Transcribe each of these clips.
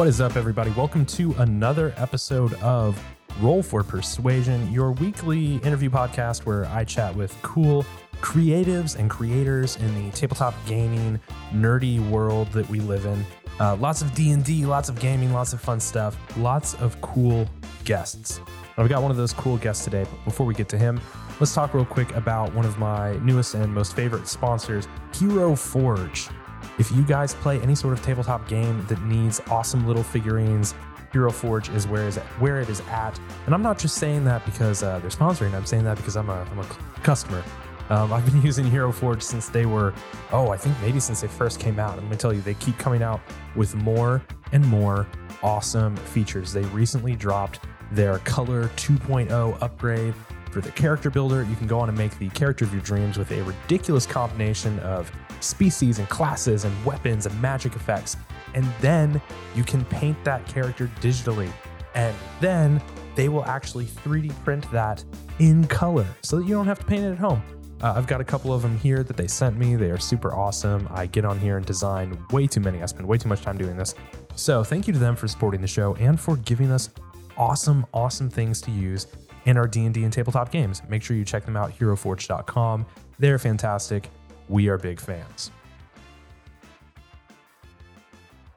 What is up, everybody? Welcome to another episode of Roll for Persuasion, your weekly interview podcast where I chat with cool creatives and creators in the tabletop gaming nerdy world that we live in. Uh, lots of D&D, lots of gaming, lots of fun stuff, lots of cool guests. I've got one of those cool guests today, but before we get to him, let's talk real quick about one of my newest and most favorite sponsors, Hero Forge. If you guys play any sort of tabletop game that needs awesome little figurines, Hero Forge is where is where it is at. And I'm not just saying that because uh, they're sponsoring. I'm saying that because I'm a, I'm a customer. Um, I've been using Hero Forge since they were, oh, I think maybe since they first came out. I'm going to tell you, they keep coming out with more and more awesome features. They recently dropped their Color 2.0 upgrade for the character builder. You can go on and make the character of your dreams with a ridiculous combination of species and classes and weapons and magic effects. And then you can paint that character digitally. And then they will actually 3D print that in color so that you don't have to paint it at home. Uh, I've got a couple of them here that they sent me. They are super awesome. I get on here and design way too many. I spend way too much time doing this. So thank you to them for supporting the show and for giving us awesome, awesome things to use in our D&D and tabletop games. Make sure you check them out, heroforge.com. They're fantastic. We are big fans.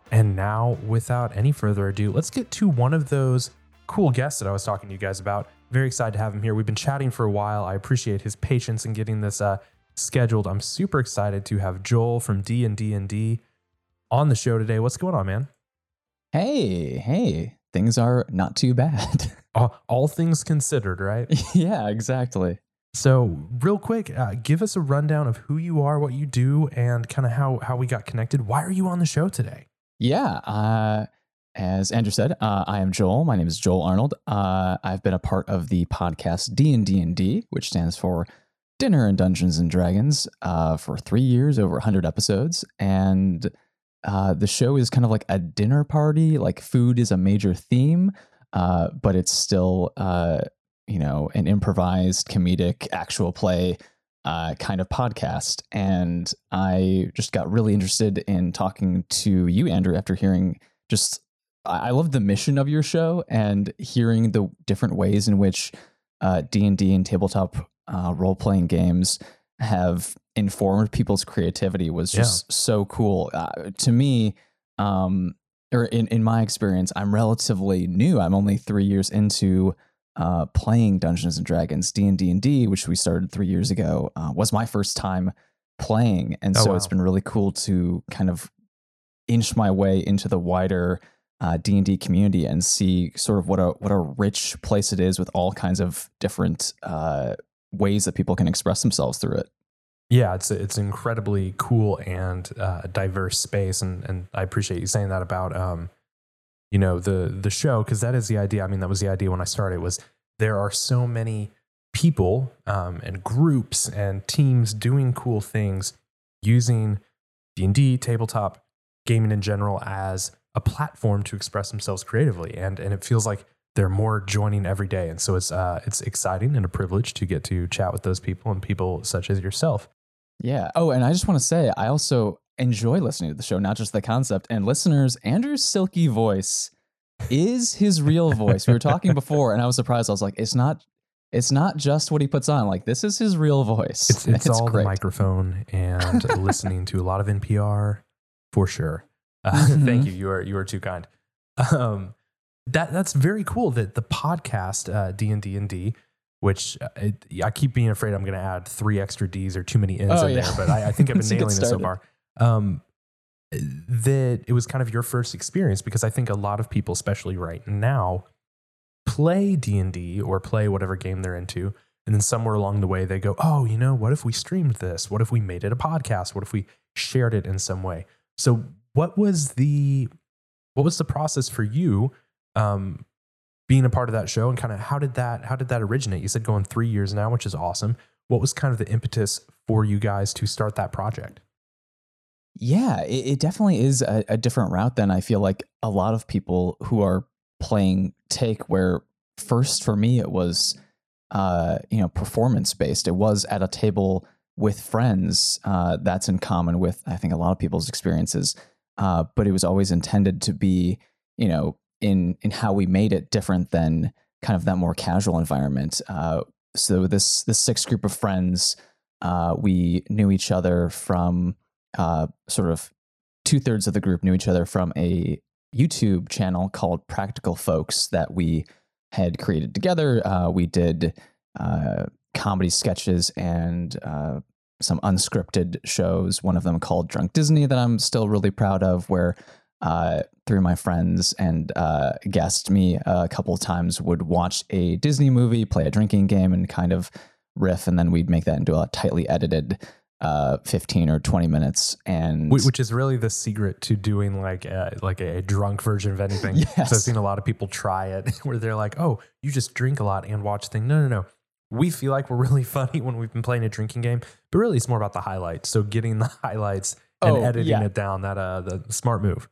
And now, without any further ado, let's get to one of those cool guests that I was talking to you guys about. Very excited to have him here. We've been chatting for a while. I appreciate his patience in getting this uh, scheduled. I'm super excited to have Joel from D and D and D on the show today. What's going on, man? Hey, hey, things are not too bad. all, all things considered, right? yeah, exactly. So, real quick, uh, give us a rundown of who you are, what you do, and kind of how how we got connected. Why are you on the show today? Yeah, uh, as Andrew said, uh, I am Joel. My name is Joel Arnold. Uh, I've been a part of the podcast D and D and D, which stands for Dinner and Dungeons and Dragons, uh, for three years, over hundred episodes, and uh, the show is kind of like a dinner party. Like food is a major theme, but it's still you know an improvised comedic actual play uh, kind of podcast. And I just got really interested in talking to you, Andrew, after hearing just I love the mission of your show and hearing the different ways in which uh, D and D and tabletop uh, role playing games have informed people's creativity was just yeah. so cool. Uh, to me, um, or in, in my experience, I'm relatively new. I'm only three years into uh, playing Dungeons and Dragons, D and D and D, which we started three years ago, uh, was my first time playing, and oh, so wow. it's been really cool to kind of inch my way into the wider uh, D and D community and see sort of what a what a rich place it is with all kinds of different uh, ways that people can express themselves through it. Yeah, it's it's incredibly cool and uh, diverse space, and and I appreciate you saying that about um, you know the the show because that is the idea. I mean, that was the idea when I started. Was there are so many people um, and groups and teams doing cool things using D and D, tabletop gaming in general as a platform to express themselves creatively, and and it feels like they're more joining every day, and so it's uh, it's exciting and a privilege to get to chat with those people and people such as yourself. Yeah. Oh, and I just want to say, I also enjoy listening to the show, not just the concept. And listeners, Andrew's silky voice is his real voice. we were talking before, and I was surprised. I was like, it's not. It's not just what he puts on. Like this is his real voice. It's, it's, it's all great. the microphone and listening to a lot of NPR for sure. Uh, mm-hmm. Thank you. You are you are too kind. Um, that that's very cool. That the podcast uh, D and D and D, which uh, it, I keep being afraid I'm going to add three extra D's or too many N's oh, in yeah. there, but I, I think I've been nailing it so far. Um, that it was kind of your first experience because I think a lot of people, especially right now, play D and D or play whatever game they're into, and then somewhere along the way they go, "Oh, you know, what if we streamed this? What if we made it a podcast? What if we shared it in some way?" So what was the what was the process for you um, being a part of that show and kind of how did that how did that originate? You said going three years now, which is awesome. What was kind of the impetus for you guys to start that project? Yeah, it, it definitely is a, a different route than I feel like a lot of people who are playing take. Where first for me it was, uh, you know, performance based. It was at a table with friends. Uh, that's in common with I think a lot of people's experiences uh, but it was always intended to be you know, in in how we made it different than kind of that more casual environment. Uh, so this this sixth group of friends, uh, we knew each other from uh, sort of two thirds of the group knew each other from a YouTube channel called Practical Folks that we had created together. Uh, we did uh, comedy sketches and uh, some unscripted shows. One of them called Drunk Disney that I'm still really proud of, where uh, three my friends and uh, guests, me a couple of times, would watch a Disney movie, play a drinking game, and kind of riff, and then we'd make that into a tightly edited uh, 15 or 20 minutes and which is really the secret to doing like a, like a drunk version of anything. Yes. So I've seen a lot of people try it where they're like, "Oh, you just drink a lot and watch things." No, no, no. We feel like we're really funny when we've been playing a drinking game, but really it's more about the highlights. So getting the highlights and Oh, editing yeah. it down that uh the smart move.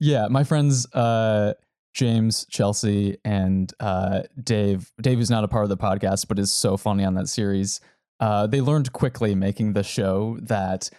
Yeah, my friends uh James, Chelsea, and uh Dave. Dave is not a part of the podcast, but is so funny on that series. Uh they learned quickly making the show that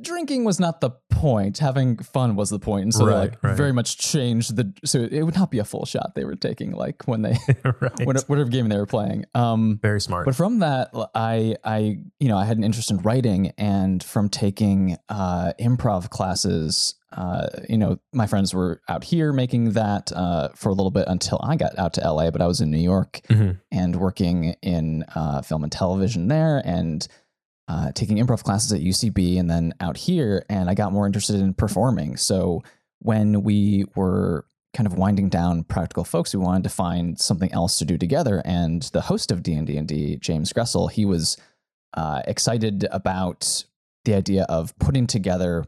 drinking was not the point. Having fun was the point. And so they like right. very much changed the so it would not be a full shot they were taking like when they right. whatever, whatever game they were playing. Um Very smart. but from that, I I you know I had an interest in writing, and from taking uh, improv classes, uh, you know my friends were out here making that uh, for a little bit until I got out to LA. But I was in New York Mhm. and working in uh, film and television there, and uh, taking improv classes at UCB, and then out here, and I got more interested in performing. So when we were kind of winding down practical folks we wanted to find something else to do together and the host of d&d and D, james gressel he was uh, excited about the idea of putting together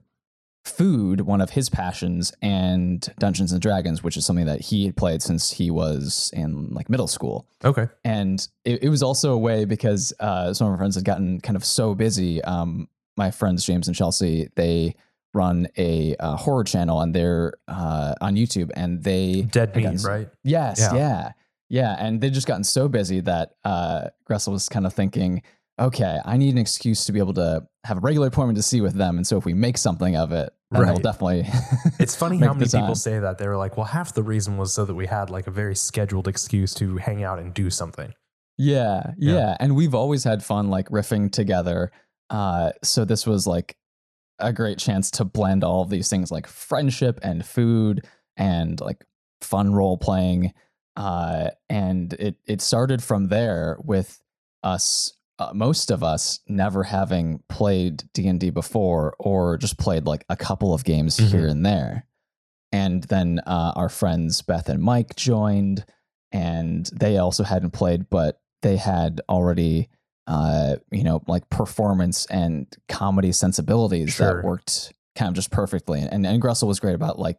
food one of his passions and dungeons and dragons which is something that he had played since he was in like middle school okay. and it, it was also a way because uh, some of my friends had gotten kind of so busy. Um, my friends James and Chelsea, they run a uh, horror channel and they're uh, on YouTube, and they Dead meat, right? Yes, Yeah. yeah. yeah, and they'd just gotten so busy that uh, Gressel was kind of thinking, okay, I need an excuse to be able to have a regular appointment to see with them, and so if we make something of it, then they'll definitely. It's funny how many people say that. They were like, well, half the reason was so that we had like a very scheduled excuse to hang out and do something. Yeah, Yeah. yeah, And we've always had fun like riffing together. Uh, so this was like a great chance to blend all of these things like friendship and food and like fun role playing. Uh, and it it started from there with us uh, most of us never having played D&D before or just played like a couple of games Mhm. here and there. And then uh, our friends Beth and Mike joined and they also hadn't played but they had already uh you know like performance and comedy sensibilities Sure. that worked kind of just perfectly and and Gressel was great about like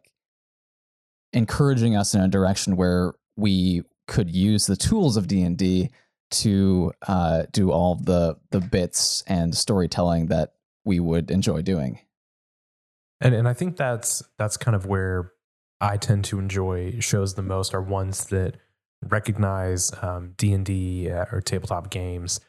encouraging us in a direction where we could use the tools of D&D to uh do all the the bits and storytelling that we would enjoy doing And and I think that's that's kind of where I tend to enjoy shows the most are ones that recognize um, D and D uh, or tabletop games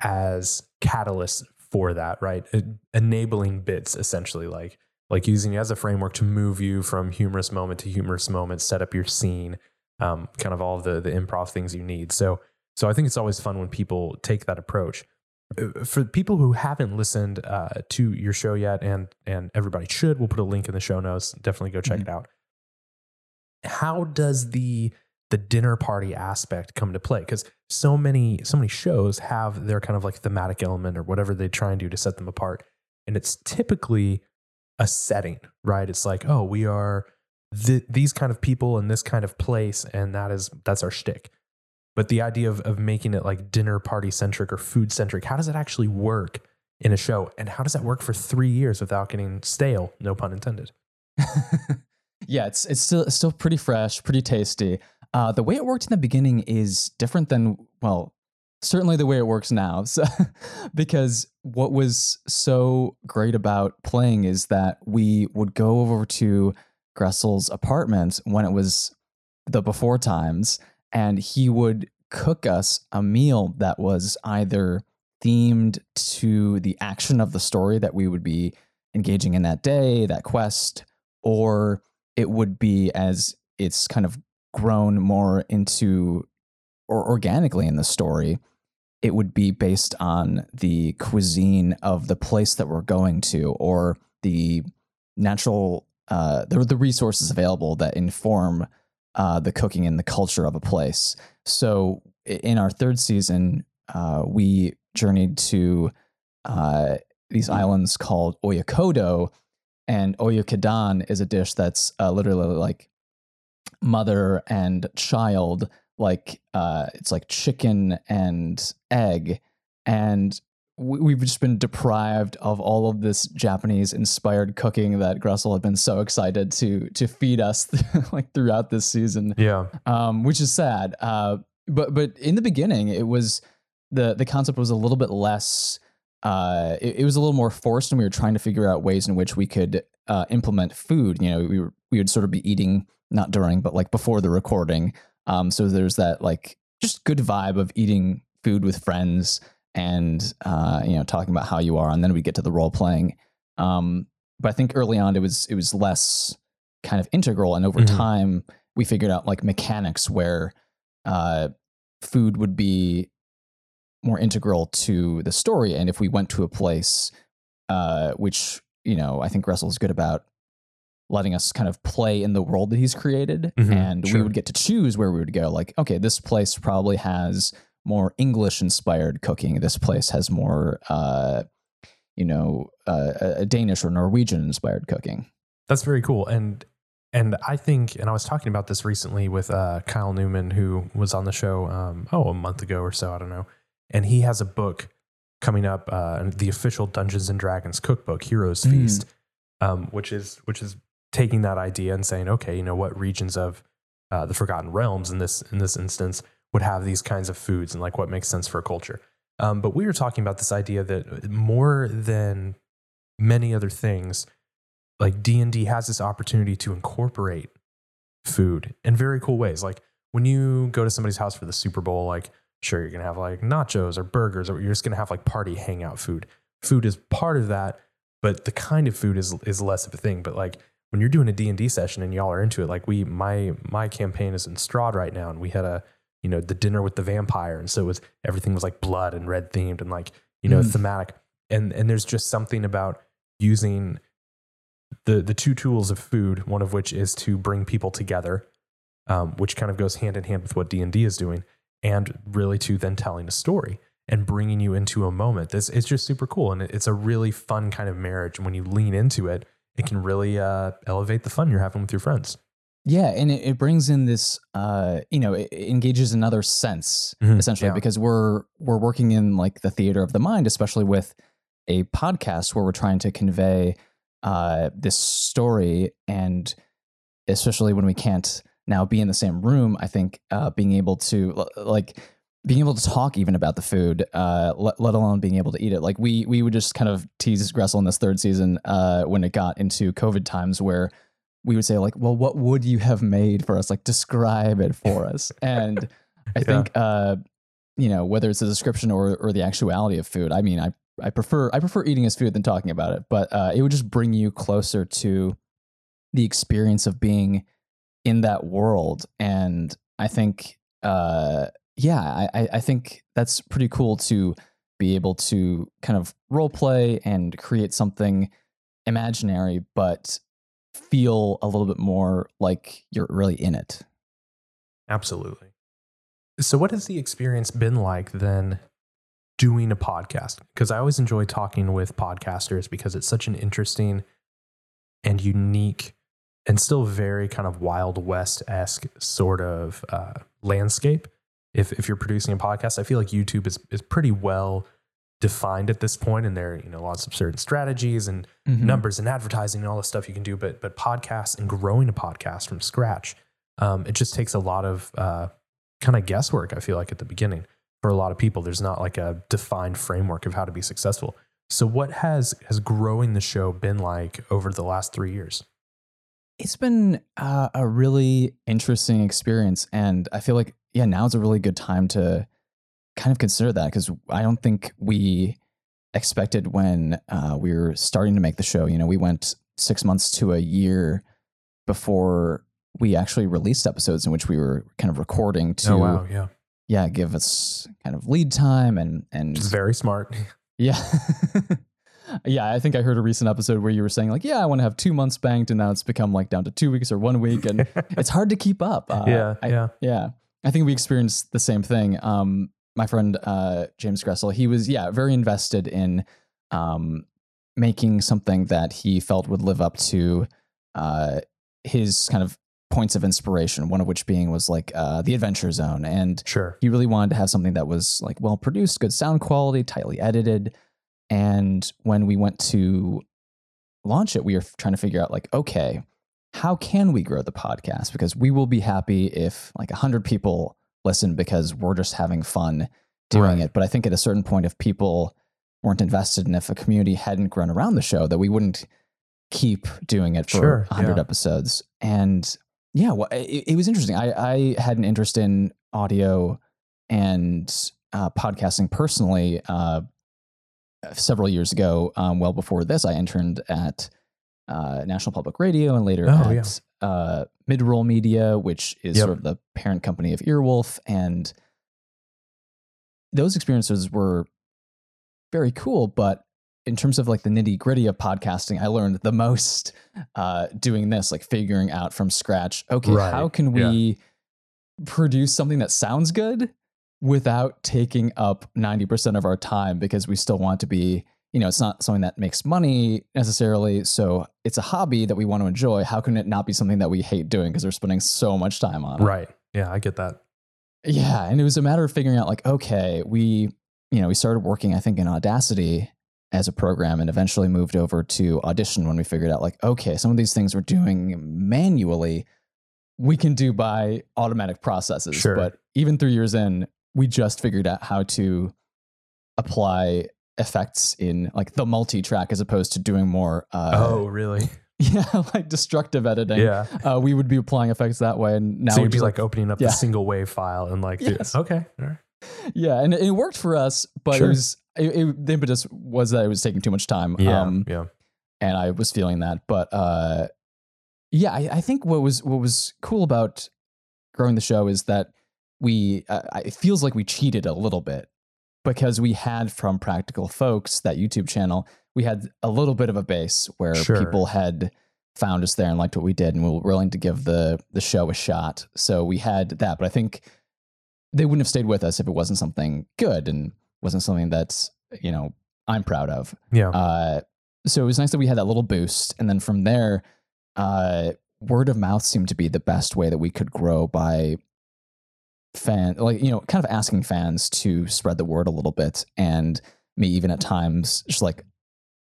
as catalysts for that, right? Enabling bits essentially, like like using it as a framework to move you from humorous moment to humorous moment, set up your scene, um, kind of all the the improv things you need. So so I think it's always fun when people take that approach Uh, for people who haven't listened uh, to your show yet, and and everybody should, we'll put a link in the show notes. Definitely go check Mhm. it out. How does the the dinner party aspect come to play? Because so many so many shows have their kind of like thematic element or whatever they try and do to set them apart, and it's typically a setting, right? It's like, oh, we are th- these kind of people in this kind of place, and that is that's our shtick. But the idea of, of making it like dinner party centric or food centric, how does it actually work in a show? And how does that work for three years without getting stale? No pun intended. yeah, it's it's still it's still pretty fresh, pretty tasty. Uh, the way it worked in the beginning is different than well, certainly the way it works now. So, because what was so great about playing is that we would go over to Gressel's apartment when it was the before times, and he would cook us a meal that was either themed to the action of the story that we would be engaging in that day, that quest, or it would be as it's kind of grown more into or organically in the story, it would be based on the cuisine of the place that we're going to or the natural uh, the, the resources available that inform uh, the cooking and the culture of a place. So in our third season, uh, we journeyed to uh, these islands called Oyakodo, and Oyakodon is a dish that's uh, literally like mother and child like uh it's like chicken and egg and we, have just been deprived of all of this Japanese inspired cooking that Gressel had been so excited to to feed us like throughout this season. Yeah. Um, which is sad. Uh, but but in the beginning, it was the the concept was a little bit less. Uh, it, it was a little more forced, and we were trying to figure out ways in which we could uh, implement food. You know, we were we would sort of be eating not during, but like before the recording. Um, so there's that like just good vibe of eating food with friends and uh, you know talking about how you are, and then we get to the role playing. Um, but I think early on it was it was less kind of integral, and over mm-hmm. time we figured out like mechanics where uh, food would be more integral to the story, and if we went to a place uh, which you know I think Gressel's good about letting us kind of play in the world that he's created mm-hmm, and sure. we would get to choose where we would go like okay this place probably has more english inspired cooking. This place has more uh you know uh, a danish or norwegian inspired cooking. That's very cool. And and i think and i was talking about this recently with uh kyle newman who was on the show um oh a month ago or so i don't know. And he has a book coming up uh the official dungeons and dragons cookbook heroes mm. feast um, which is which is taking that idea and saying, okay, you know, what? Regions of uh, the Forgotten Realms in this in this instance would have these kinds of foods and like what makes sense for a culture. Um, but we were talking about this idea that more than many other things, like D and D has this opportunity to incorporate food in very cool ways. Like when you go to somebody's house for the Super Bowl, like sure you're gonna have like nachos or burgers, or you're just gonna have like party hangout food. Food is part of that, but the kind of food is is less of a thing. But like when you're doing a D&D session and y'all are into it, like we, my, my campaign is in Strahd right now. And we had a, you know, the dinner with the vampire. And so it was, everything was like blood and red themed and like, you know, mm. thematic. And, and there's just something about using the, the two tools of food, one of which is to bring people together, um, which kind of goes hand in hand with what D&D is doing and really to then telling a story and bringing you into a moment. This it's just super cool. And it's a really fun kind of marriage. And when you lean into it, it can really uh, elevate the fun you're having with your friends. Yeah, and it, it brings in this, uh, you know, it, it engages another sense mm-hmm, essentially yeah. because we're we're working in like the theater of the mind, especially with a podcast where we're trying to convey uh, this story, and especially when we can't now be in the same room, I think uh, being able to like being able to talk even about the food, uh, let, let alone being able to eat it. Like we we would just kind of tease Gressel in this third season uh, when it got into COVID times where we would say like, well, what would you have made for us? Like describe it for us. And I yeah. think uh, you know whether it's a description or or the actuality of food. I mean, I I prefer I prefer eating as food than talking about it, but uh, it would just bring you closer to the experience of being in that world. And I think uh, yeah, I, I think that's pretty cool to be able to kind of role play and create something imaginary, but feel a little bit more like you're really in it. Absolutely. So, what has the experience been like then doing a podcast? Because I always enjoy talking with podcasters because it's such an interesting and unique and still very kind of Wild West esque sort of uh, landscape if if you're producing a podcast, I feel like YouTube is is pretty well defined at this point, and there are you know lots of certain strategies and mm-hmm. numbers and advertising and all the stuff you can do. But but podcasts and growing a podcast from scratch, um, it just takes a lot of uh, kind of guesswork. I feel like at the beginning for a lot of people, there's not like a defined framework of how to be successful. So what has has growing the show been like over the last three years? It's been uh, a really interesting experience, and I feel like yeah, now is a really good time to kind of consider that because I don't think we expected when uh, we were starting to make the show. You know, we went six months to a year before we actually released episodes in which we were kind of recording to oh wow, yeah, yeah give us kind of lead time and and is very smart. yeah yeah i think i heard a recent episode where you were saying like yeah i want to have two months banked and now it's become like down to two weeks or one week and it's hard to keep up uh, yeah, I, yeah, yeah i think we experienced the same thing um my friend uh james gressel he was yeah very invested in um making something that he felt would live up to uh his kind of points of inspiration one of which being was like uh the adventure zone and sure. he really wanted to have something that was like well produced, good sound quality, tightly edited. And when we went to launch it, we were trying to figure out like, okay, how can we grow the podcast? Because we will be happy if like 100 people listen because we're just having fun doing Right. it. But I think at a certain point, if people weren't invested and if a community hadn't grown around the show, that we wouldn't keep doing it for Sure, 100 yeah. episodes. And yeah, well, it, it was interesting. I, I had an interest in audio and uh, podcasting personally uh, several years ago. Um, well before this, I interned at uh, National Public Radio and later Oh, at uh, Midroll Media, which is Yep. sort of the parent company of Earwolf. And those experiences were very cool, but in terms of like the nitty gritty of podcasting, I learned the most uh, doing this, like figuring out from scratch. Okay, Right, how can we produce something that sounds good without taking up ninety percent of our time because we still want to be, you know, it's not something that makes money necessarily. So it's a hobby that we want to enjoy. How can it not be something that we hate doing because we're spending so much time on it? Right. Yeah, I get that. Yeah, and it was a matter of figuring out like, okay, we, you know, we started working, I think, in Audacity as a program, and eventually moved over to Audition when we figured out like, okay, some of these things we're doing manually, we can do by automatic processes. Sure. But even three years in, we just figured out how to apply effects in like the multi-track as opposed to doing more uh oh, really? yeah like destructive editing Yeah. uh we would be applying effects that way and now so you'd be just like opening up yeah. the single wave file and like, Yes. okay, right. Yeah, and it worked for us, but Sure. it was it, it, the impetus was that it was taking too much time. yeah, um, yeah, and I was feeling that. But uh, yeah, I, I think what was what was cool about growing the show is that we uh, it feels like we cheated a little bit because we had from Practical Folks that YouTube channel, we had a little bit of a base where Sure. people had found us there and liked what we did and were willing to give the the show a shot. So we had that, but I think they wouldn't have stayed with us if it wasn't something good and wasn't something that's you know I'm proud of. yeah. Uh, so it was nice that we had that little boost, and then from there, uh, word of mouth seemed to be the best way that we could grow by fan, like you know, kind of asking fans to spread the word a little bit, and me even at times just like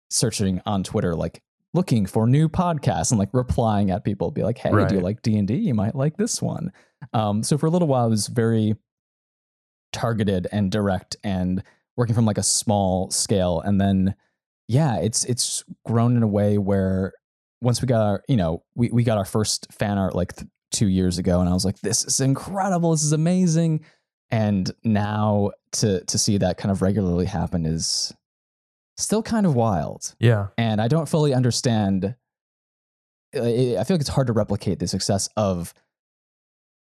searching on Twitter, like looking for new podcasts and like replying at people, be like, "Hey, do you like D and D? You might like this one." Um, so for a little while, it was very targeted and direct and working from like a small scale and then yeah it's it's grown in a way where once we got our you know we, we got our first fan art like th- two years ago and i was like this is incredible this is amazing and now to to see that kind of regularly happen is still kind of wild yeah. and I don't fully understand. I I feel like it's hard to replicate the success of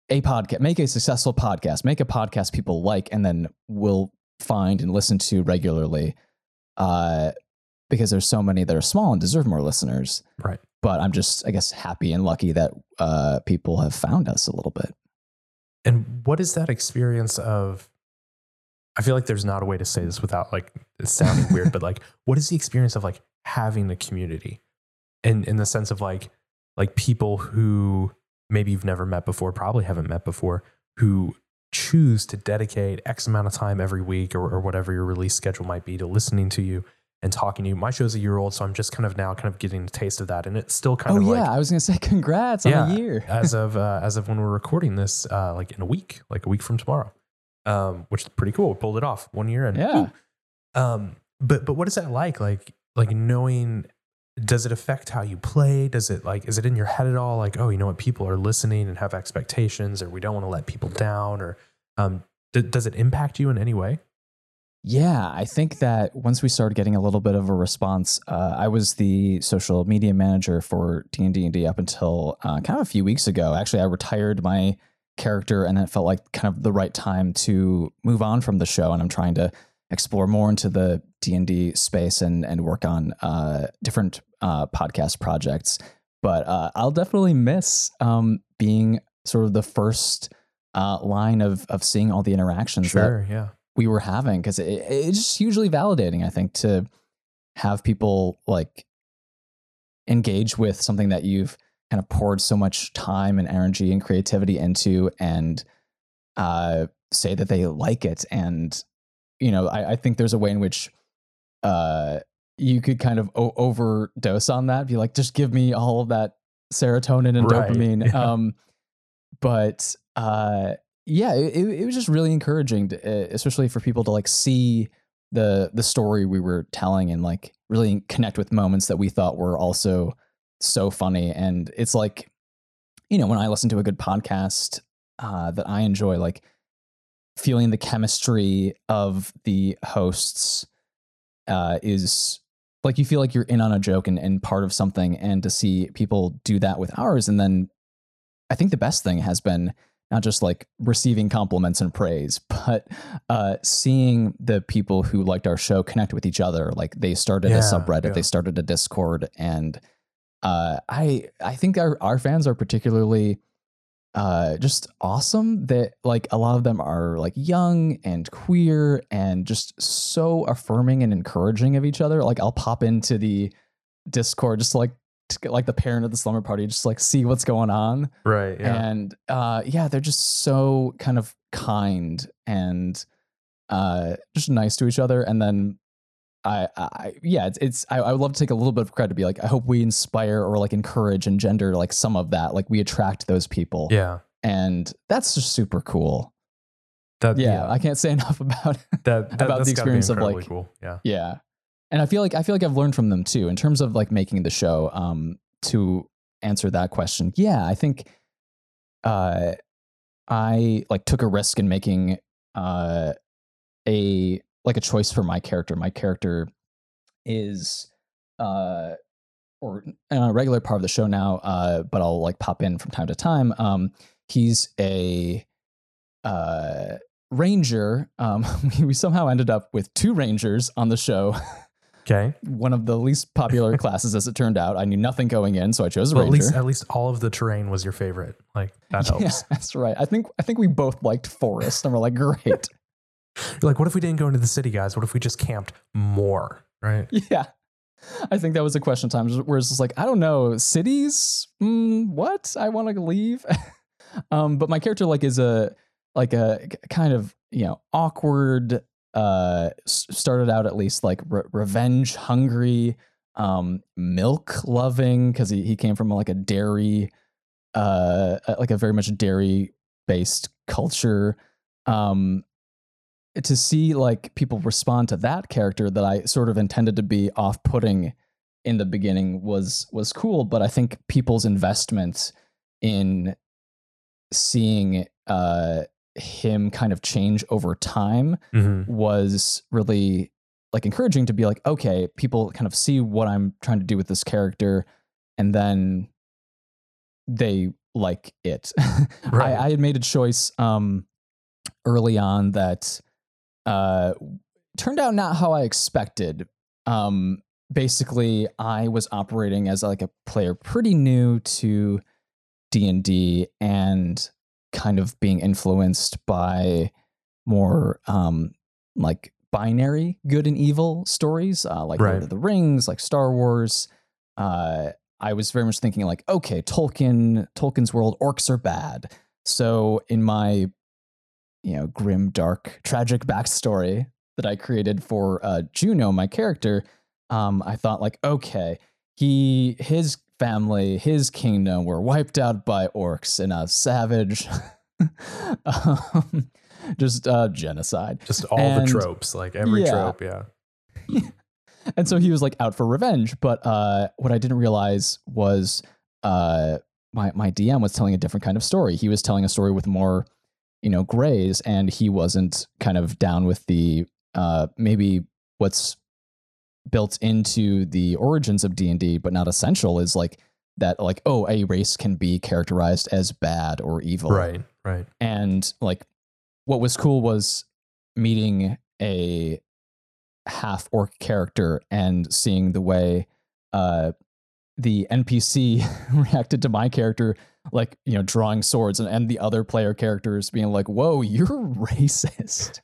a podcast. Make a successful podcast. Make a podcast people like, and then will find and listen to regularly. Uh, because there's so many that are small and deserve more listeners. Right. But I'm just, I guess, happy and lucky that uh, people have found us a little bit. And what is that experience of? I feel like there's not a way to say this without like sounding weird, but like, what is the experience of like having a community, and in the sense of like like people who maybe you've never met before, probably haven't met before, who choose to dedicate X amount of time every week or, or whatever your release schedule might be to listening to you and talking to you. My show's a year old, so I'm just kind of now kind of getting a taste of that, and it's still kind of like. oh of yeah, like I was gonna say congrats on a year. as of uh, as of when we're recording this, uh, like in a week, like a week from tomorrow, um, which is pretty cool. We pulled it off one year in. Yeah. Um, but but what is that like? Like like knowing. Does it affect how you play? Does it like is it in your head at all? Like oh, you know what, people are listening and have expectations, or we don't want to let people down, or um, d- does it impact you in any way? Yeah, I think that once we started getting a little bit of a response, uh, I was the social media manager for D and D up until uh, kind of a few weeks ago. Actually, I retired my character, and it felt like kind of the right time to move on from the show. And I'm trying to explore more into the D and D space and and work on uh, different uh, podcast projects. But uh, I'll definitely miss um, being sort of the first uh, line of of seeing all the interactions that Sure. Yeah. We were having because it, it's just hugely validating i think to have people like engage with something that you've kind of poured so much time and energy and creativity into and uh, say that they like it. And you know i, I think there's a way in which uh, you could kind of o- overdose on that be like just give me all of that serotonin and Right, dopamine. Yeah. um, but uh, yeah, it, it was just really encouraging, to, uh, especially for people to like see the the story we were telling and like really connect with moments that we thought were also so funny. And it's like, you know, when I listen to a good podcast uh, that I enjoy, like feeling the chemistry of the hosts uh, is like you feel like you're in on a joke and, and part of something. And to see people do that with ours, and then I think the best thing has been not just like receiving compliments and praise, but uh, seeing the people who liked our show connect with each other. Like they started Yeah, a subreddit, yeah. they started a Discord, and uh, I I think our our fans are particularly uh, just awesome. That like a lot of them are like young and queer and just so affirming and encouraging of each other. Like I'll pop into the Discord just to, like to get like the parent of the slumber party, just like see what's going on Right. Yeah. and uh yeah they're just so kind of kind and uh just nice to each other and then I, I yeah it's, it's I, I would love to take a little bit of credit to be like I hope we inspire or like encourage and gender like some of that like we attract those people yeah. and that's just super cool That, yeah, I can't say enough about that, that about that's the experience of, like, cool. Yeah. yeah and I feel like I feel like I've learned from them too in terms of like making the show um to answer that question yeah I think uh I like took a risk in making uh a like a choice for my character. My character is uh or a regular part of the show now, uh, but I'll like pop in from time to time. Um he's a uh ranger. Um we, we somehow ended up with two rangers on the show. Okay. One of the least popular classes as it turned out. I knew nothing going in, so I chose a Well, at ranger. least at least all of the terrain was your favorite. Like that helps. Yeah, that's right. I think I think we both liked forest and we're like, great. You're like, what if we didn't go into the city, guys? What if we just camped more? Right. Yeah. I think that was a question times where it's just like, I don't know, cities? Mm, what? I want to leave. um, but my character like is a like a kind of, you know, awkward uh started out at least like re- revenge hungry, um milk loving cuz he he came from like a dairy uh like a very much dairy based culture. Um to see like people respond to that character that I sort of intended to be off-putting in the beginning was was cool, but I think people's investment in seeing uh him kind of change over time Mm-hmm. was really like encouraging to be like okay people kind of see what i'm trying to do with this character and then they like it Right. I, I had made a choice um early on that uh turned out not how i expected um basically i was operating as like a player pretty new to d&d and kind of being influenced by more um like binary good and evil stories uh like Right. lord of the rings like star wars uh i was very much thinking like okay tolkien tolkien's world orcs are bad so in my you know grim dark tragic backstory that i created for uh juno my character um i thought like okay he his family his kingdom were wiped out by orcs in a savage um, just uh genocide Just all And- the tropes, like every Yeah. trope. Yeah. and so he was like out for revenge but uh what i didn't realize was uh my my dm was telling a different kind of story he was telling a story with more you know grays and he wasn't kind of down with the uh, maybe what's built into the origins of d&d but not essential is like that like oh a race can be characterized as bad or evil Right, right. and like what was cool was meeting a half orc character and seeing the way uh the npc reacted to my character like you know drawing swords and, and the other player characters being like whoa you're racist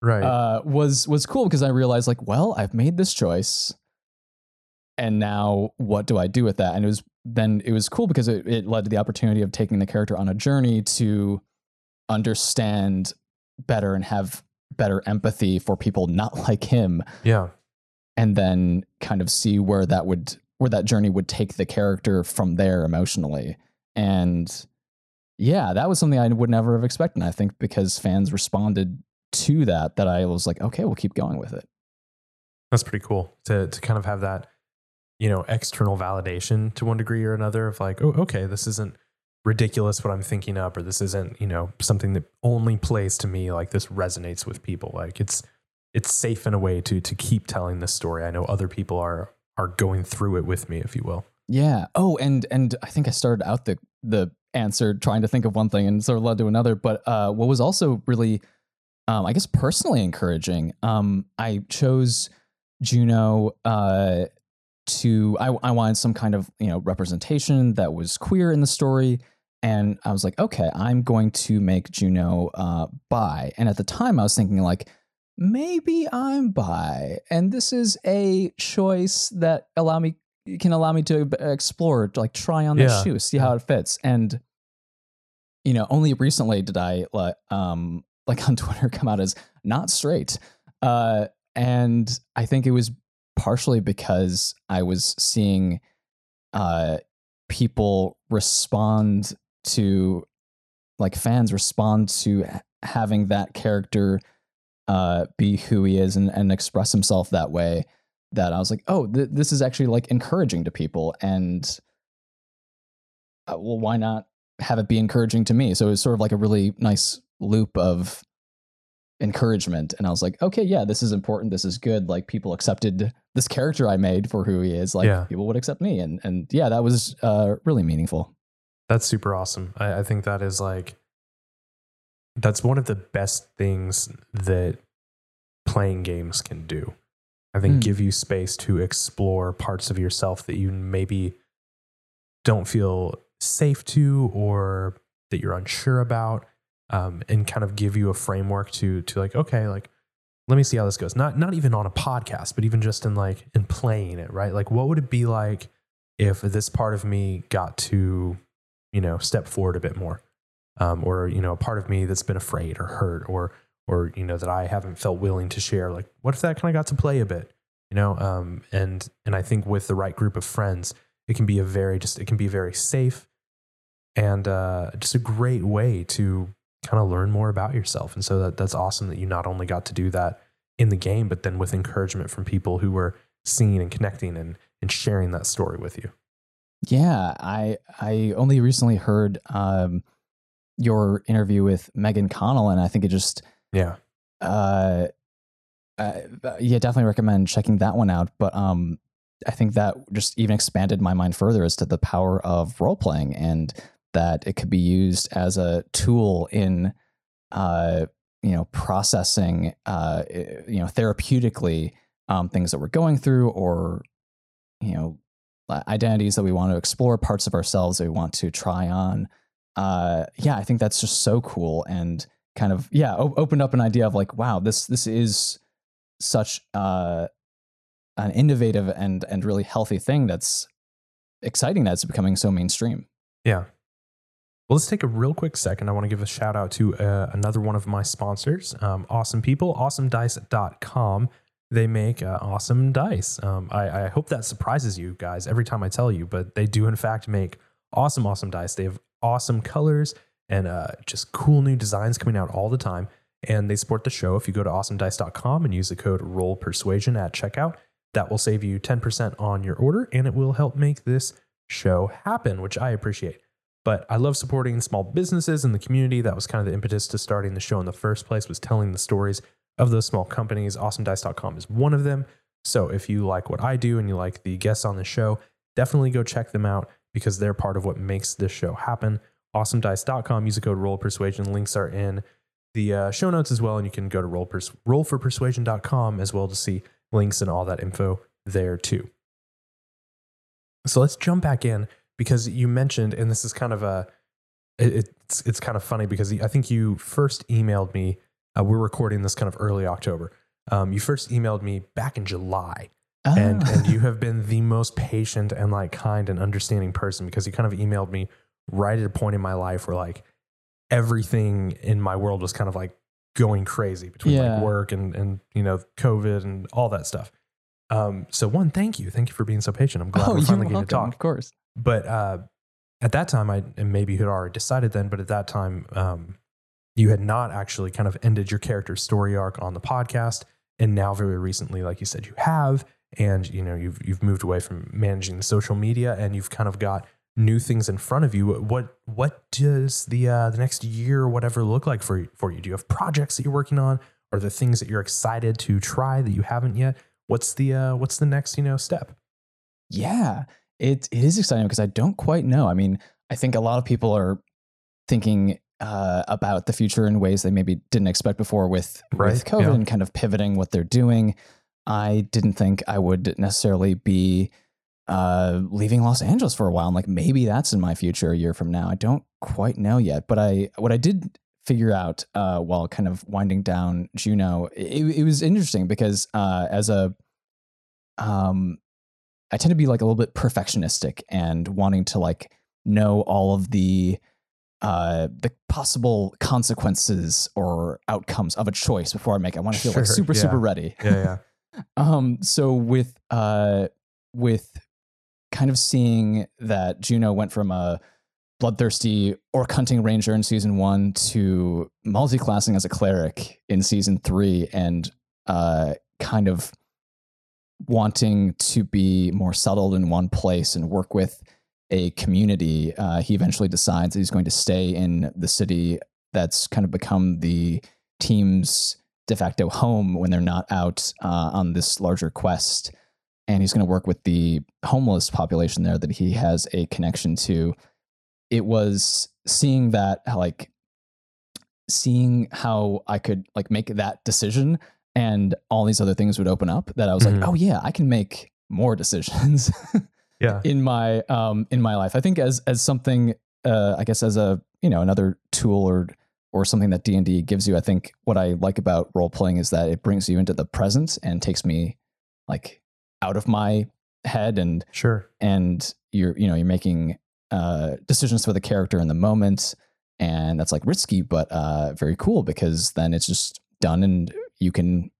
Right. uh, was was cool because I realized like, well, I've made this choice, and now what do I do with that? And it was then it was cool because it, it led to the opportunity of taking the character on a journey to understand better and have better empathy for people not like him, yeah. and then kind of see where that would where that journey would take the character from there emotionally. And yeah, that was something I would never have expected. I think because fans responded to that, that I was like, okay, we'll keep going with it. That's pretty cool to to kind of have that, you know, external validation to one degree or another of like, oh, okay, this isn't ridiculous what I'm thinking up, or this isn't, you know, something that only plays to me. Like this resonates with people. Like it's it's safe in a way to to keep telling this story. I know other people are are going through it with me, if you will. Yeah. Oh, and and I think I started out the the answer trying to think of one thing and sort of led to another. But uh, what was also really, um, I guess, personally encouraging. Um, I chose Juno uh, to I, I wanted some kind of you know representation that was queer in the story. And I was like, okay, I'm going to make Juno uh, bi. And at the time, I was thinking like, maybe I'm bi, and this is a choice that allow me can allow me to explore, to, like try on the shoe, see how it fits. And you know, only recently did I like um like on Twitter come out as not straight. Uh and I think it was partially because I was seeing uh people respond to like fans respond to having that character uh be who he is and, and express himself that way that I was like, oh, th- this is actually like encouraging to people, and uh, well, why not have it be encouraging to me? So it was sort of like a really nice loop of encouragement, and I was like, okay, yeah, this is important, this is good. Like people accepted this character I made for who he is, like Yeah. people would accept me, and and yeah, that was uh, really meaningful. That's super awesome. I, I think that is like that's one of the best things that playing games can do. I think Mm. give you space to explore parts of yourself that you maybe don't feel safe to or that you're unsure about, um, and kind of give you a framework to to like, okay, like let me see how this goes. Not not even on a podcast, but even just in like in playing it, right? Like what would it be like if this part of me got to, you know, step forward a bit more? Um, or, you know, a part of me that's been afraid or hurt or or, you know, that I haven't felt willing to share. Like, what if that kind of got to play a bit? You know, um, and and I think with the right group of friends, it can be a very just it can be very safe and uh, just a great way to kind of learn more about yourself. And so that that's awesome that you not only got to do that in the game, but then with encouragement from people who were seeing and connecting and and sharing that story with you. Yeah, I I only recently heard um, your interview with Megan Connell, and I think it just Yeah. uh, uh, yeah, definitely recommend checking that one out. But um, I think that just even expanded my mind further as to the power of role playing and that it could be used as a tool in, uh, you know, processing, uh, you know, therapeutically um, things that we're going through or, you know, identities that we want to explore, parts of ourselves that we want to try on. Uh, yeah, I think that's just so cool and kind of yeah o- opened up an idea of like wow this this is such uh, an innovative and and really healthy thing that's exciting that it's becoming so mainstream. Yeah. Well, let's take a real quick second. I want to give a shout out to uh, another one of my sponsors, um, Awesome People, awesomedice.com. They make uh, awesome dice. Um, I, I hope that surprises you guys every time I tell you, but they do, in fact, make awesome, awesome dice. They have awesome colors and uh, just cool new designs coming out all the time. And they support the show. If you go to awesomedice.com and use the code Roll Persuasion at checkout, that will save you 10% on your order and it will help make this show happen, which I appreciate. But I love supporting small businesses in the community. That was kind of the impetus to starting the show in the first place, was telling the stories of those small companies. AwesomeDice.com is one of them. So if you like what I do and you like the guests on the show, definitely go check them out because they're part of what makes this show happen. AwesomeDice.com. Use the code Roll Persuasion. Links are in the uh, show notes as well, and you can go to roll pers- rollforpersuasion.com as well to see links and all that info there too. So let's jump back in because you mentioned, and this is kind of a, it, it's it's kind of funny because I think you first emailed me. Uh, we're recording this kind of early October. Um, you first emailed me back in July, and Ah. and you have been the most patient and like kind and understanding person because you kind of emailed me right at a point in my life where like everything in my world was kind of like going crazy between Yeah. like work and and you know COVID and all that stuff. Um, so one, thank you, thank you for being so patient. I'm glad oh, we're finally getting to talk Of course. But uh, at that time, I and maybe you had already decided then, but at that time, um, you had not actually kind of ended your character's story arc on the podcast, and now very recently, like you said, you have, and you know you've you've moved away from managing the social media, and you've kind of got new things in front of you. What what does the uh, the next year or whatever look like for you, for you? Do you have projects that you're working on? Are there things that you're excited to try that you haven't yet? What's the uh, what's the next you know step? Yeah, it it is exciting because I don't quite know. I mean, I think a lot of people are thinking uh, about the future in ways they maybe didn't expect before with Right, with COVID yeah. and kind of pivoting what they're doing. I didn't think I would necessarily be uh, leaving Los Angeles for a while. I'm like, maybe that's in my future a year from now. I don't quite know yet, but I what I did figure out uh, while kind of winding down Juno, it, it was interesting because uh, as a um, I tend to be like a little bit perfectionistic and wanting to like know all of the uh the possible consequences or outcomes of a choice before I make it. I want to feel like super yeah. super ready. Yeah, yeah. Um so with uh with kind of seeing that Juno went from a bloodthirsty orc hunting ranger in season 1 to multi-classing as a cleric in season 3 and uh kind of wanting to be more settled in one place and work with a community, uh, he eventually decides that he's going to stay in the city that's kind of become the team's de facto home when they're not out uh, on this larger quest. And he's going to work with the homeless population there that he has a connection to. It was seeing that, like, seeing how I could like make that decision and all these other things would open up that I was Mhm. like, oh yeah, I can make more decisions Yeah. in my um in my life. I think as as something uh I guess as a you know another tool or or something that D&D gives you, I think what I like about role playing is that it brings you into the present and takes me like out of my head and Sure. and you're you know you're making uh decisions for the character in the moment and that's like risky but uh very cool because then it's just done and you can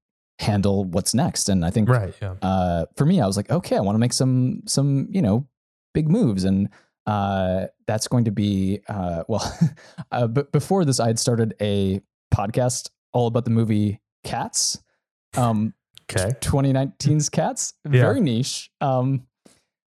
handle what's next and i think Right. Yeah. uh for me i was like okay i want to make some some you know big moves and uh that's going to be uh well uh, but before this i had started a podcast all about the movie cats um Okay. 2019's cats Yeah. very niche um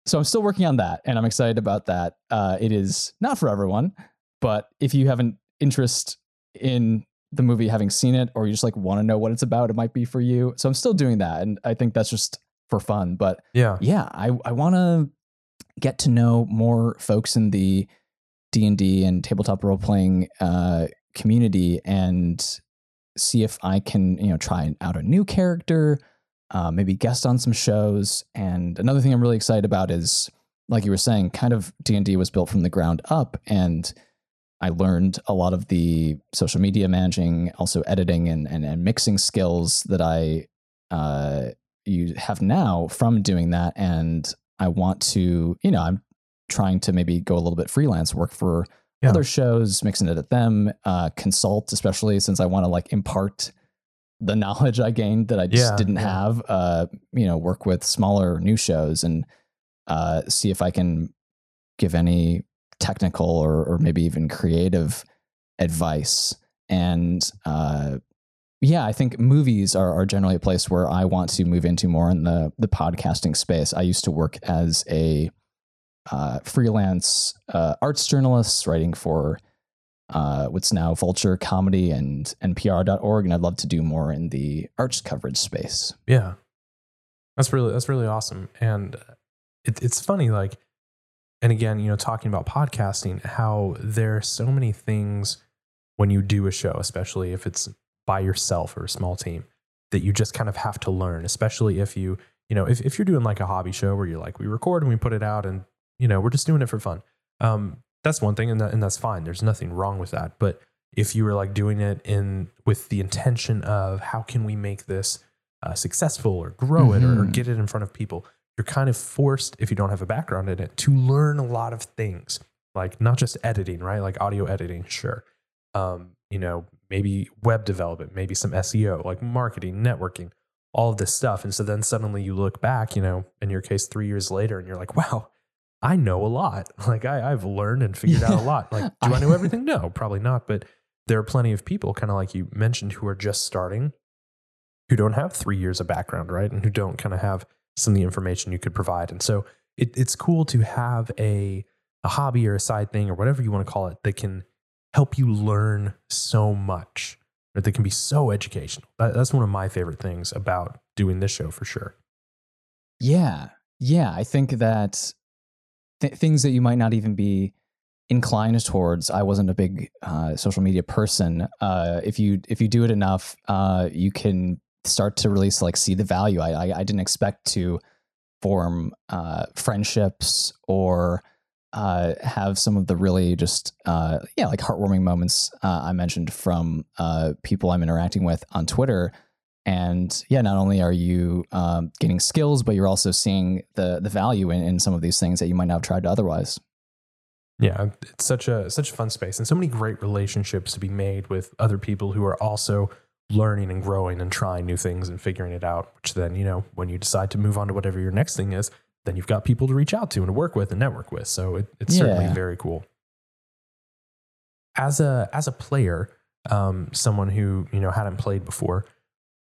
so i'm still working on that and i'm excited about that uh it is not for everyone but if you have an interest in the movie having seen it or you just like want to know what it's about it might be for you so i'm still doing that and i think that's just for fun but Yeah. yeah i, I want to get to know more folks in the d&d and tabletop role-playing uh, community and see if i can you know try out a new character uh, maybe guest on some shows and another thing i'm really excited about is like you were saying kind of d&d was built from the ground up and i learned a lot of the social media managing also editing and, and, and mixing skills that i uh, you have now from doing that and i want to you know i'm trying to maybe go a little bit freelance work for Yeah. other shows mix and edit them uh, consult especially since i want to like impart the knowledge i gained that i just Yeah, didn't yeah. have uh, you know work with smaller new shows and uh, see if i can give any technical or, or maybe even creative advice and uh, yeah, I think movies are, are generally a place where I want to move into more in the the podcasting space. I used to work as a uh, freelance uh, arts journalist, writing for uh, what's now Vulture Comedy and NPR.org, and I'd love to do more in the arts coverage space. Yeah, that's really that's really awesome, and it, it's funny like, and again, you know, talking about podcasting, how there are so many things when you do a show, especially if it's by yourself or a small team, that you just kind of have to learn, especially if you you know if if you're doing like a hobby show where you're like we record and we put it out and you know we're just doing it for fun. Um, that's one thing, and that, and that's fine. There's nothing wrong with that, but if you were like doing it in with the intention of how can we make this uh, successful or grow mm-hmm. it or, or, mm-hmm. get it in front of people you're kind of forced if you don't have a background in it to learn a lot of things like not just editing right? Like audio editing sure. Um, you know maybe web development maybe some seo like marketing networking all of this stuff. And so then suddenly you look back you know in your case three years later and you're like wow i know a lot. Like I, i've learned and figured out a lot. Like do i know everything? No probably not. But there are plenty of people, kind of like you mentioned, who are just starting, who don't have three years of background, right? And who don't kind of have some of the information you could provide. And so it, it's cool to have a, a hobby or a side thing or whatever you want to call it that can help you learn so much or that can be so educational. That, that's one of my favorite things about doing this show for sure. Yeah. Yeah. I think that th- things that you might not even be inclined towards i wasn't a big uh, social media person uh, if you if you do it enough uh, you can start to really like see the value. I i, I didn't expect to form uh, friendships or uh, have some of the really just uh, yeah like heartwarming moments i mentioned from people i'm interacting with on twitter. And yeah not only are you um, getting skills but you're also seeing the the value in, in some of these things that you might not have tried otherwise. Yeah, it's such a such a fun space and so many great relationships to be made with other people who are also learning and growing and trying new things and figuring it out, which then, you know, when you decide to move on to whatever your next thing is, then you've got people to reach out to and to work with and network with. So it, it's yeah. certainly very cool. As a as a player, um, someone who, you know, hadn't played before,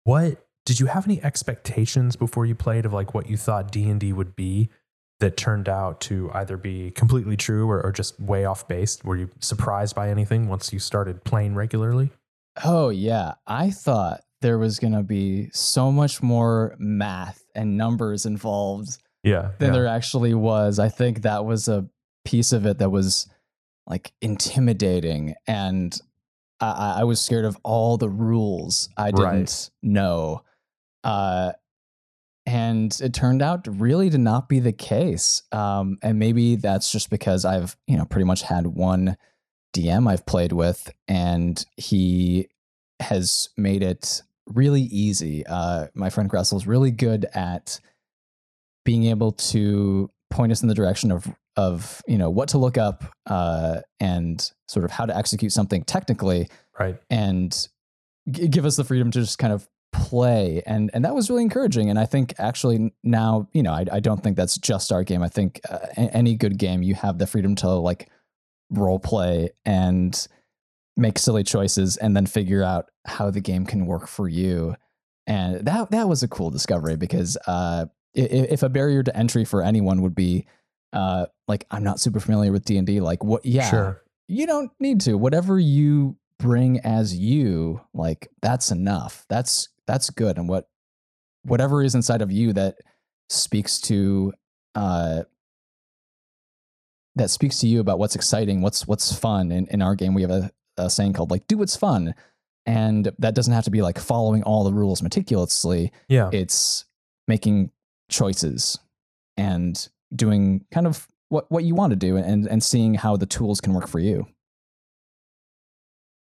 what did you have any expectations before you played of like what you thought D&D would be? that turned out to either be completely true or, or just way off base? Were you surprised by anything once you started playing regularly? Oh, yeah. I thought there was going to be so much more math and numbers involved yeah, than yeah. there actually was. I think that was a piece of it that was like intimidating. And I, I was scared of all the rules I didn't right. know. Uh, and it turned out really to not be the case. Um, and maybe that's just because I've you know pretty much had one DM I've played with, and he has made it really easy. Uh, my friend Gressel is really good at being able to point us in the direction of of you know what to look up uh, and sort of how to execute something technically, right? And g- give us the freedom to just kind of play and and that was really encouraging and i think actually now you know i, I don't think that's just our game i think uh, any good game you have the freedom to like role play and make silly choices and then figure out how the game can work for you. And that that was a cool discovery because uh, if, if, a barrier to entry for anyone would be uh, like i'm not super familiar with d&d like what yeah sure. you don't need to. Whatever you bring as you like that's enough. That's that's good. And what whatever is inside of you that speaks to uh that speaks to you about what's exciting what's what's fun. In, in our game we have a, a saying called like do what's fun. And that doesn't have to be like following all the rules meticulously. Yeah. It's making choices and doing kind of what what you want to do and and seeing how the tools can work for you.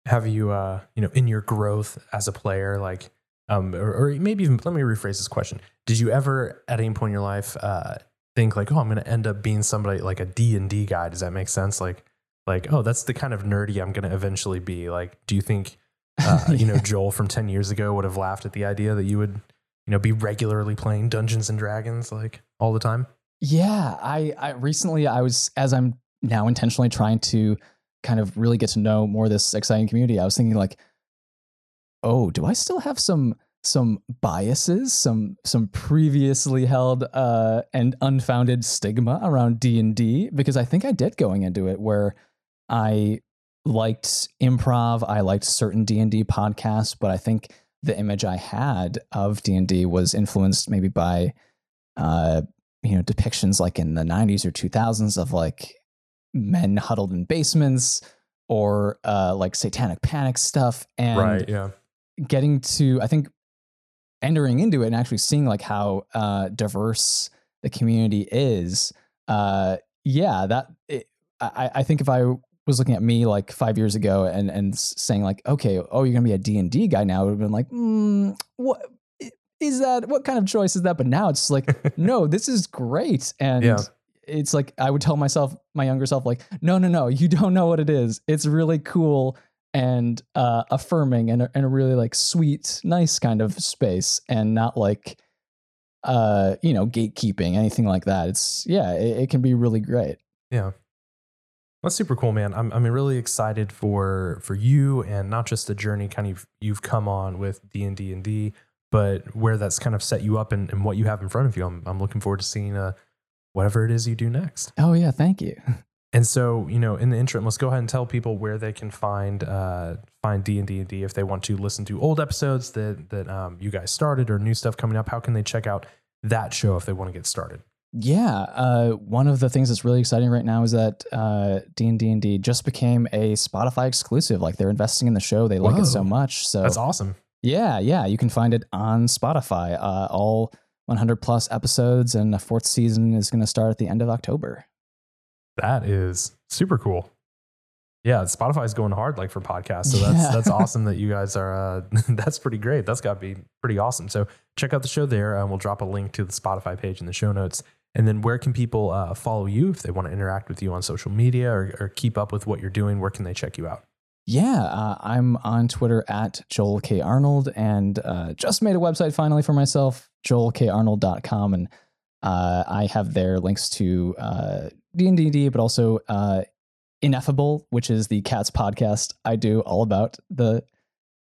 Have you uh you know in your growth as a player like um, or, or, maybe even let me rephrase this question: Did you ever, at any point in your life, uh, think like, "Oh, I'm going to end up being somebody like a D and D guy"? Does that make sense? Like, like, oh, that's the kind of nerdy I'm going to eventually be. Like, do you think, uh, yeah. you know, Joel from ten years ago would have laughed at the idea that you would, you know, be regularly playing Dungeons and Dragons like all the time? Yeah, I, I recently I was as I'm now intentionally trying to kind of really get to know more of this exciting community. I was thinking like oh, do I still have some some biases, some some previously held uh, and unfounded stigma around D and D? Because I think I did going into it, where I liked improv. I liked certain D and D podcasts, but I think the image I had of D and D was influenced maybe by, uh, you know, depictions like in the '90s or 2000s of like men huddled in basements or uh, like satanic panic stuff, and right. Yeah. getting to I think entering into it and actually seeing like how uh, diverse the community is. Uh, yeah, that it, I, I think if I was looking at me like five years ago and and saying like, okay, oh, you're gonna be a D and D guy now, it would have been like, mm, what is that? What kind of choice is that? But now it's like, no, this is great, and Yeah. it's like I would tell myself, my younger self, like, no, no, no, you don't know what it is. It's really cool and uh, affirming and a, and a really like sweet, nice kind of space, and not like uh you know gatekeeping anything like that it's yeah it, it can be really great Yeah. That's super cool, man. I'm I'm really excited for for you and not just the journey kind of you've come on with D and D and D, but where that's kind of set you up and, and what you have in front of you. I'm I'm looking forward to seeing uh whatever it is you do next. oh yeah thank you And so, you know, in the interim, let's go ahead and tell people where they can find uh, find D and D and D if they want to listen to old episodes that that um, you guys started or new stuff coming up. How can they check out that show if they want to get started? Yeah, uh, one of the things that's really exciting right now is that uh, D and D and D just became a Spotify exclusive. Like they're investing in the show; they like it so much. So That's awesome. yeah, yeah, you can find it on Spotify. Uh, all 100 plus episodes, and the fourth season is going to start at the end of October. That is super cool. Yeah, Spotify's going hard like for podcasts. So that's Yeah. that's awesome that you guys are uh that's pretty great. That's got to be pretty awesome. So check out the show there and we'll drop a link to the Spotify page in the show notes. And then where can people uh, follow you if they want to interact with you on social media or, or keep up with what you're doing? Where can they check you out? Yeah, uh, I'm on Twitter at Joel K Arnold, and uh, just made a website finally for myself, joelkarnold.com, and uh, I have there links to uh, D&D, but also uh, Ineffable, which is the Cats podcast I do all about the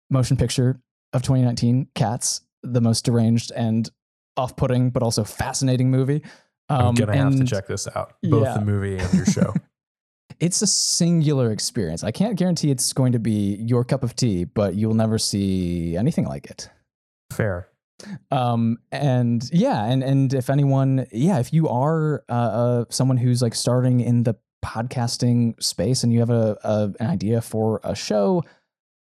motion picture of 2019, Cats, the most deranged and off-putting, but also fascinating movie. I'm Um, gonna have to check this out, both Yeah. the movie and your show. it's a singular experience. I can't guarantee it's going to be your cup of tea, but you'll never see anything like it. Fair. Um, and yeah, and and if anyone, yeah, if you are uh, uh, someone who's like starting in the podcasting space and you have a, a an idea for a show,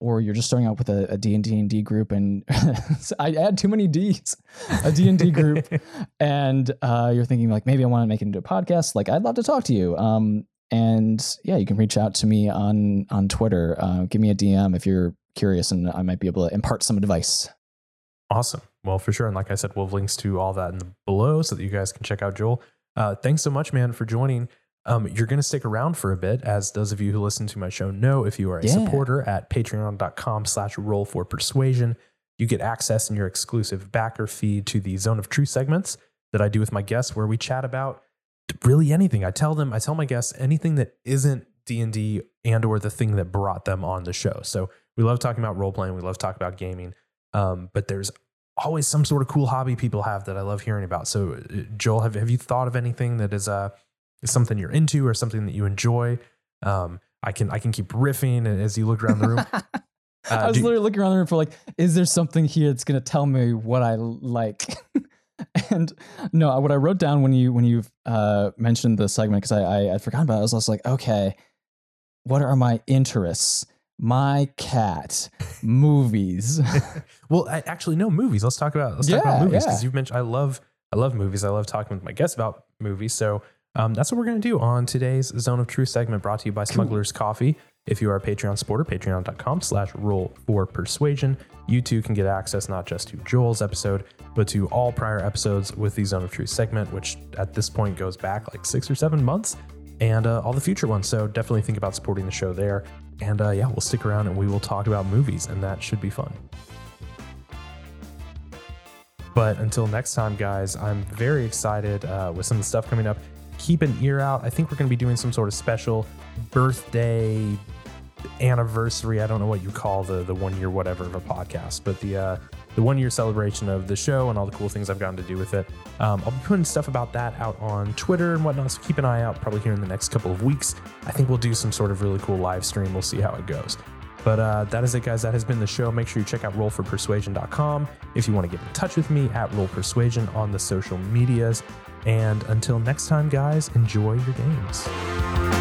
or you're just starting out with a, a D and D and D group, and I add too many D's, a D and D group, and uh, you're thinking like maybe I want to make it into a podcast, like I'd love to talk to you. Um, and yeah, you can reach out to me on on Twitter. Uh, give me a DM if you're curious, and I might be able to impart some advice. Awesome. Well, for sure. And like I said, we'll have links to all that in the below so that you guys can check out Joel. Uh, thanks so much, man, for joining. Um, you're going to stick around for a bit, as those of you who listen to my show know. If you are a Yeah. supporter at patreon.com slash roll for persuasion, you get access in your exclusive backer feed to the Zone of Truth segments that I do with my guests, where we chat about really anything. I tell them, I tell my guests anything that isn't D&D and or the thing that brought them on the show. So we love talking about role playing. We love talking about gaming. Um, but there's always some sort of cool hobby people have that I love hearing about. So, uh, Joel, have, have you thought of anything that is uh, something you're into or something that you enjoy? Um, I can I can keep riffing as you look around the room. I was literally looking around the room for like, is there something here that's gonna tell me what I like? and no, what I wrote down when you when you uh, mentioned the segment because I, I I'd forgotten about it. I was just like, okay, what are my interests? My cat, movies. well, I, actually, no movies. Let's talk about let's talk about movies yeah. because you've mentioned I love I love movies. I love talking with my guests about movies. So um, that's what we're gonna do on today's Zone of Truth segment, brought to you by Smuggler's Coffee. If you are a Patreon supporter, patreon.com slash roll for persuasion. You too can get access not just to Joel's episode, but to all prior episodes with the Zone of Truth segment, which at this point goes back like six or seven months, and uh, all the future ones. So definitely think about supporting the show there. And uh, yeah, we'll stick around and we will talk about movies, and that should be fun. But until next time, guys, I'm very excited uh, with some of the stuff coming up. Keep an ear out. I think we're going to be doing some sort of special birthday anniversary. I don't know what you call the the one year whatever of a podcast, but the uh, the one year celebration of the show and all the cool things I've gotten to do with it. Um, I'll be putting stuff about that out on Twitter and whatnot, so keep an eye out probably here in the next couple of weeks. I think we'll do some sort of really cool live stream. We'll see how it goes. But uh, that is it, guys. That has been the show. Make sure you check out rollforpersuasion.com if you want to get in touch with me at rollpersuasion on the social medias. And until next time, guys, enjoy your games.